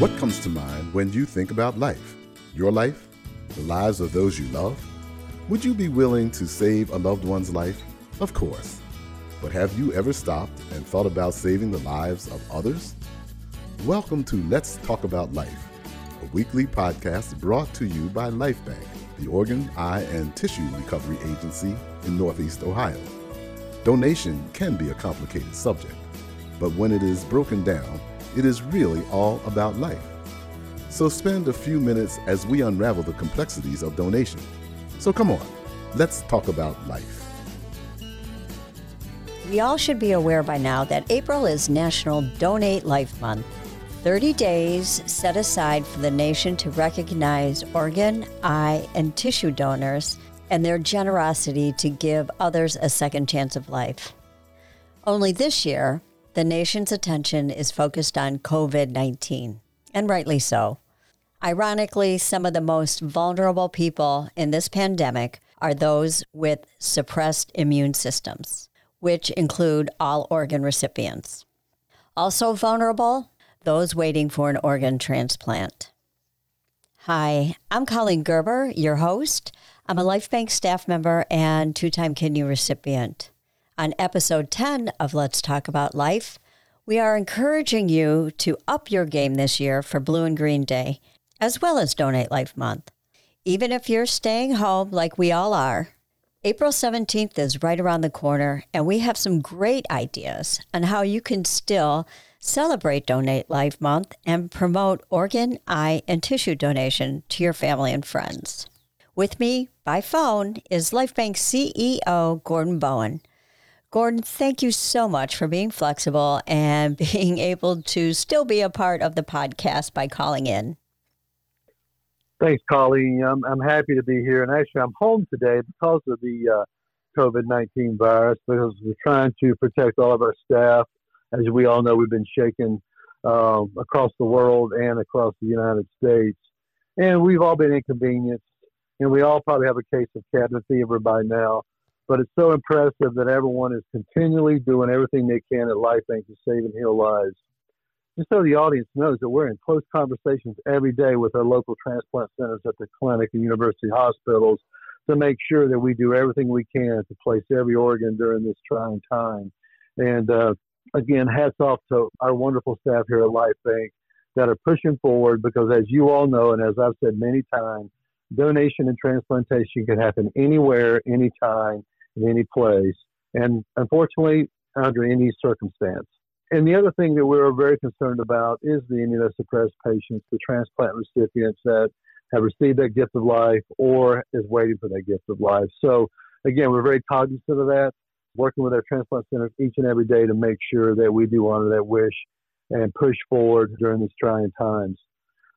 What comes to mind when you think about life? Your life? The lives of those you love? Would you be willing to save a loved one's life? Of course. But have you ever stopped and thought about saving the lives of others? Welcome to Let's Talk About Life, a weekly podcast brought to you by Lifebanc, the organ, eye, and tissue recovery agency in Northeast Ohio. Donation can be a complicated subject, but when it is broken down, it is really all about life. So spend a few minutes as we unravel the complexities of donation. So come on, let's talk about life. We all should be aware by now that April is National Donate Life Month. 30 days set aside for the nation to recognize organ, eye, and tissue donors and their generosity to give others a second chance of life. Only this year, the nation's attention is focused on COVID 19, and rightly so. Ironically, some of the most vulnerable people in this pandemic are those with suppressed immune systems, which include all organ recipients. Also vulnerable, those waiting for an organ transplant. Hi, I'm Colleen Gerber, your host. I'm a Lifebanc staff member and two time kidney recipient. On episode 10 of Let's Talk About Life, we are encouraging you to up your game this year for Blue and Green Day, as well as Donate Life Month. Even if you're staying home like we all are, April 17th is right around the corner, and we have some great ideas on how you can still celebrate Donate Life Month and promote organ, eye, and tissue donation to your family and friends. With me by phone is Lifebanc CEO Gordon Bowen. Gordon, thank you so much for being flexible and being able to still be a part of the podcast by calling in. Thanks, Colleen. I'm, I'm happy to be here. And actually, I'm home today because of the uh, COVID 19 virus, because we're trying to protect all of our staff. As we all know, we've been shaken uh, across the world and across the United States. And we've all been inconvenienced. And we all probably have a case of cabin fever by now. But it's so impressive that everyone is continually doing everything they can at Lifebanc to save and heal lives. Just so the audience knows that we're in close conversations every day with our local transplant centers at the clinic and university hospitals to make sure that we do everything we can to place every organ during this trying time. And uh, again, hats off to our wonderful staff here at Lifebanc that are pushing forward because, as you all know, and as I've said many times, donation and transplantation can happen anywhere, anytime, in any place, and unfortunately, under any circumstance. And the other thing that we're very concerned about is the immunosuppressed patients, the transplant recipients that have received that gift of life or is waiting for that gift of life. So, again, we're very cognizant of that, working with our transplant centers each and every day to make sure that we do honor that wish and push forward during these trying times.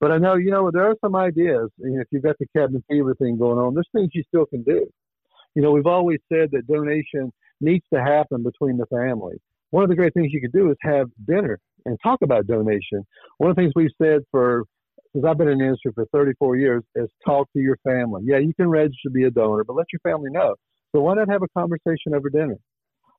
But I know, you know, there are some ideas. if you've got the cabin fever thing going on, there's things you still can do. You know, we've always said that donation needs to happen between the family. One of the great things you could do is have dinner and talk about donation. One of the things we've said for since I've been in the industry for 34 years is talk to your family. Yeah, you can register to be a donor, but let your family know. So why not have a conversation over dinner?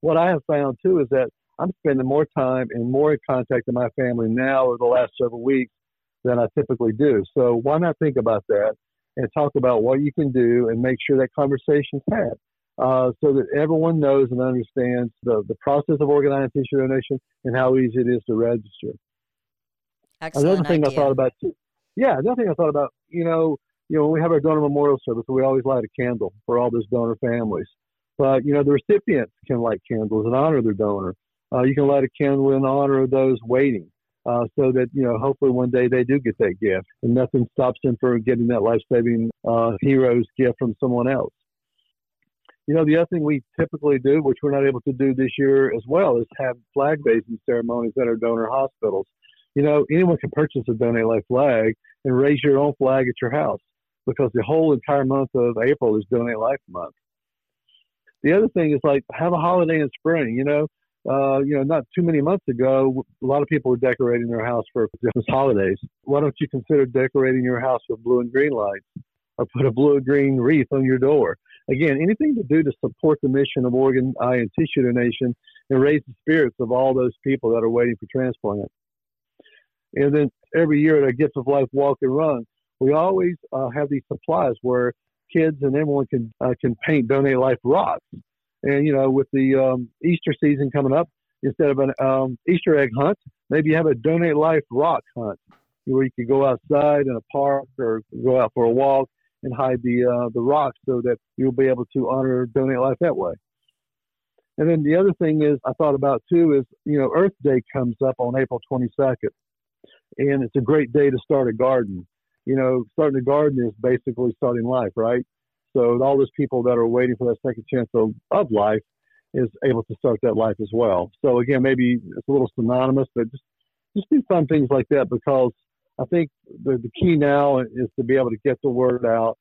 What I have found too is that I'm spending more time and more in contact with my family now over the last several weeks than I typically do. So why not think about that? And talk about what you can do and make sure that conversation's had uh, so that everyone knows and understands the, the process of organizing tissue donation and how easy it is to register. Excellent another thing idea. I thought about too. Yeah, another thing I thought about, you know, you know, when we have our donor memorial service, we always light a candle for all those donor families. But, you know, the recipients can light candles in honor of their donor. Uh, you can light a candle in honor of those waiting uh, so that you know hopefully one day they do get that gift. And nothing stops them from getting that life-saving uh, hero's gift from someone else. You know the other thing we typically do which we're not able to do this year as well is have flag raising ceremonies at our donor hospitals. You know anyone can purchase a donate life flag and raise your own flag at your house because the whole entire month of april is donate life month. The other thing is like have a holiday in spring you know uh, you know, not too many months ago, a lot of people were decorating their house for Christmas holidays. Why don't you consider decorating your house with blue and green lights or put a blue and green wreath on your door? Again, anything to do to support the mission of organ, eye, and tissue donation and raise the spirits of all those people that are waiting for transplant. And then every year at our Gifts of Life Walk and Run, we always uh, have these supplies where kids and everyone can uh, can paint Donate Life rocks. And you know, with the um, Easter season coming up, instead of an um, Easter egg hunt, maybe you have a Donate Life rock hunt where you could go outside in a park or go out for a walk and hide the uh, the rocks so that you'll be able to honor Donate Life that way. And then the other thing is I thought about too is you know Earth Day comes up on April 22nd, and it's a great day to start a garden. You know, starting a garden is basically starting life, right? So all those people that are waiting for that second chance of, of life is able to start that life as well. So again, maybe it's a little synonymous, but just just do fun things like that because I think the, the key now is to be able to get the word out.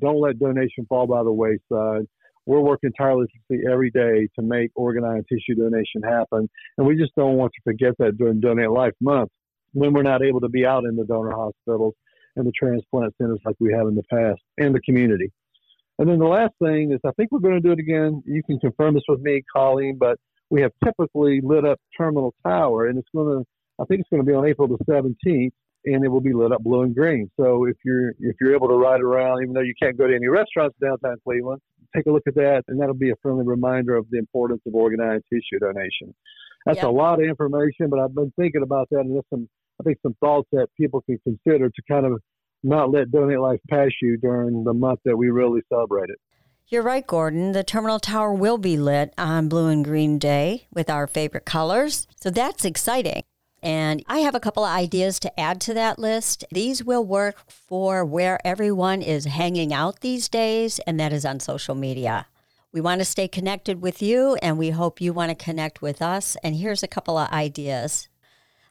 Don't let donation fall by the wayside. We're working tirelessly every day to make organ and tissue donation happen, and we just don't want to forget that during Donate Life Month when we're not able to be out in the donor hospitals and the transplant centers like we have in the past and the community. And then the last thing is I think we're going to do it again. You can confirm this with me, Colleen, but we have typically lit up Terminal Tower, and it's going to, I think it's going to be on April the 17th, and it will be lit up blue and green. So if you're if you're able to ride around, even though you can't go to any restaurants downtown Cleveland, take a look at that, and that'll be a friendly reminder of the importance of organ tissue donation. That's yep. a lot of information, but I've been thinking about that, and there's some I think some thoughts that people can consider to kind of not let Donate Life pass you during the month that we really celebrate it. You're right, Gordon. The terminal tower will be lit on Blue and Green Day with our favorite colors. So that's exciting. And I have a couple of ideas to add to that list. These will work for where everyone is hanging out these days, and that is on social media. We want to stay connected with you, and we hope you want to connect with us. And here's a couple of ideas.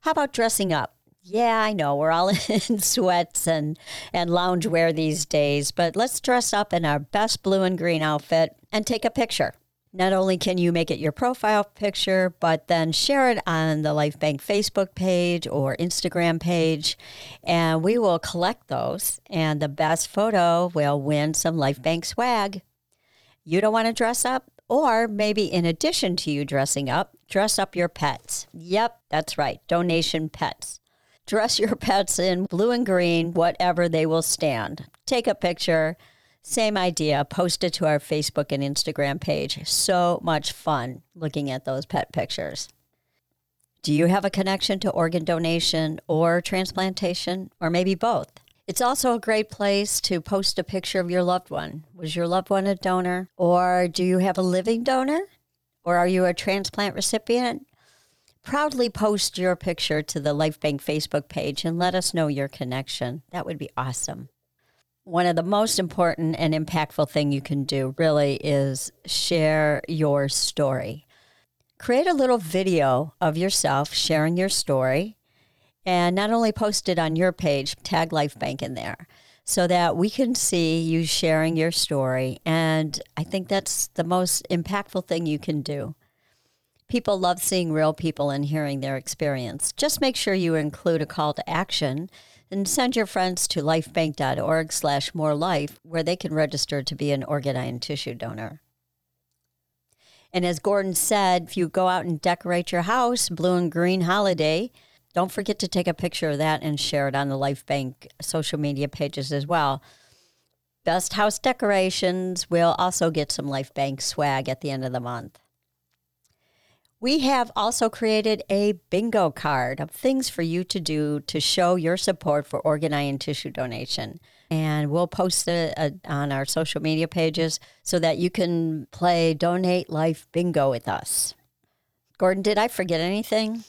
How about dressing up? Yeah, I know. We're all in sweats and, and loungewear these days, but let's dress up in our best blue and green outfit and take a picture. Not only can you make it your profile picture, but then share it on the Lifebanc Facebook page or Instagram page, and we will collect those. And the best photo will win some Lifebanc swag. You don't want to dress up? Or maybe in addition to you dressing up, dress up your pets. Yep, that's right, donation pets. Dress your pets in blue and green, whatever they will stand. Take a picture. Same idea. Post it to our Facebook and Instagram page. So much fun looking at those pet pictures. Do you have a connection to organ donation or transplantation, or maybe both? It's also a great place to post a picture of your loved one. Was your loved one a donor? Or do you have a living donor? Or are you a transplant recipient? Proudly post your picture to the Lifebanc Facebook page and let us know your connection. That would be awesome. One of the most important and impactful thing you can do really is share your story. Create a little video of yourself sharing your story and not only post it on your page, tag Lifebanc in there so that we can see you sharing your story. And I think that's the most impactful thing you can do. People love seeing real people and hearing their experience. Just make sure you include a call to action and send your friends to lifebanc.org slash more life where they can register to be an organ and tissue donor. And as Gordon said, if you go out and decorate your house, blue and green holiday, don't forget to take a picture of that and share it on the Lifebanc social media pages as well. Best house decorations will also get some Lifebanc swag at the end of the month. We have also created a bingo card of things for you to do to show your support for organ and tissue donation. And we'll post it uh, on our social media pages so that you can play Donate Life Bingo with us. Gordon, did I forget anything?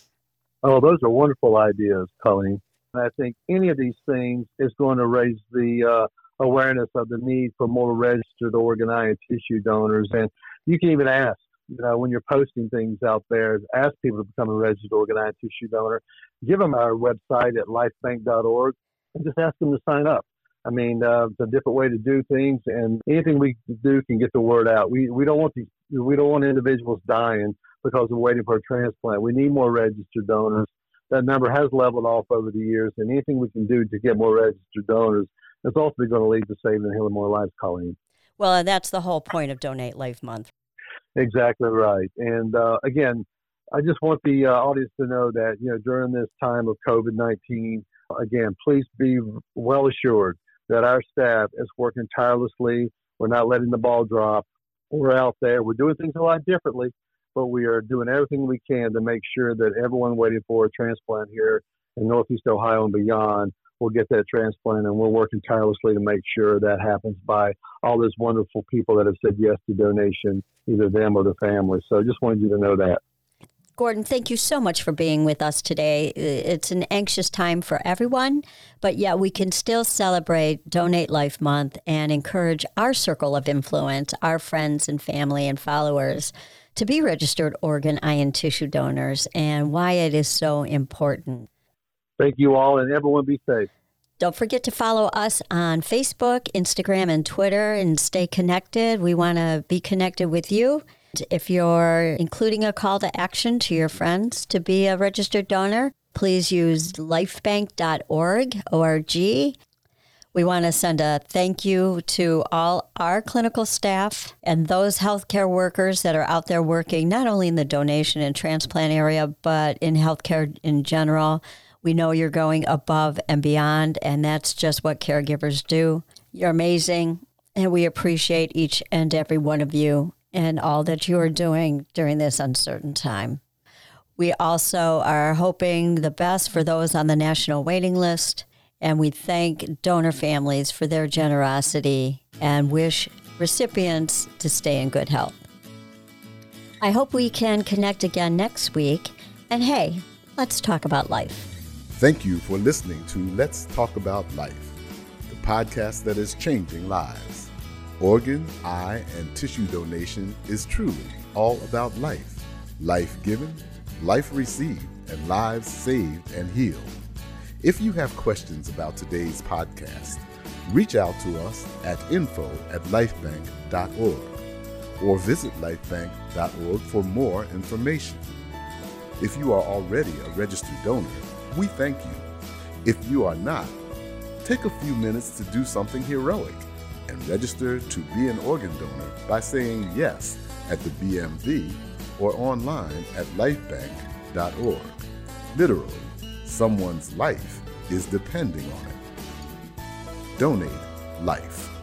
Oh, those are wonderful ideas, Colleen. I think any of these things is going to raise the uh, awareness of the need for more registered organ and tissue donors. And you can even ask you know, when you're posting things out there, ask people to become a registered organ and tissue donor. Give them our website at lifebanc.org and just ask them to sign up. I mean, uh, it's a different way to do things, and anything we do can get the word out. We we don't want these we don't want individuals dying because of waiting for a transplant. We need more registered donors. That number has leveled off over the years, and anything we can do to get more registered donors is ultimately going to lead to saving and healing more lives, Colleen. Well, and that's the whole point of Donate Life Month. Exactly right. And uh, again, I just want the uh, audience to know that, you know, during this time of COVID 19, again, please be well assured that our staff is working tirelessly. We're not letting the ball drop. We're out there. We're doing things a lot differently, but we are doing everything we can to make sure that everyone waiting for a transplant here in Northeast Ohio and beyond will get that transplant. And we're working tirelessly to make sure that happens by all those wonderful people that have said yes to donation, either them or their family. So I just wanted you to know that. Gordon, thank you so much for being with us today. It's an anxious time for everyone, but yet we can still celebrate Donate Life Month and encourage our circle of influence, our friends and family and followers, to be registered organ, eye, and tissue donors and why it is so important. Thank you all, and everyone be safe. Don't forget to follow us on Facebook, Instagram, and Twitter and stay connected. We want to be connected with you. If you're including a call to action to your friends to be a registered donor, please use lifebanc.org, O-R-G. We want to send a thank you to all our clinical staff and those healthcare workers that are out there working not only in the donation and transplant area, but in healthcare in general. We know you're going above and beyond, and that's just what caregivers do. You're amazing, and we appreciate each and every one of you and all that you are doing during this uncertain time. We also are hoping the best for those on the national waiting list, and we thank donor families for their generosity and wish recipients to stay in good health. I hope we can connect again next week. And hey, let's talk about life. Thank you for listening to Let's Talk About Life, the podcast that is changing lives. Organ, eye, and tissue donation is truly all about life. Life given, life received, and lives saved and healed. If you have questions about today's podcast, reach out to us at info at lifebanc.org or visit lifebanc.org for more information. If you are already a registered donor, we thank you. If you are not, take a few minutes to do something heroic and register to be an organ donor by saying yes at the BMV or online at lifebanc.org. Literally, someone's life is depending on it. Donate life.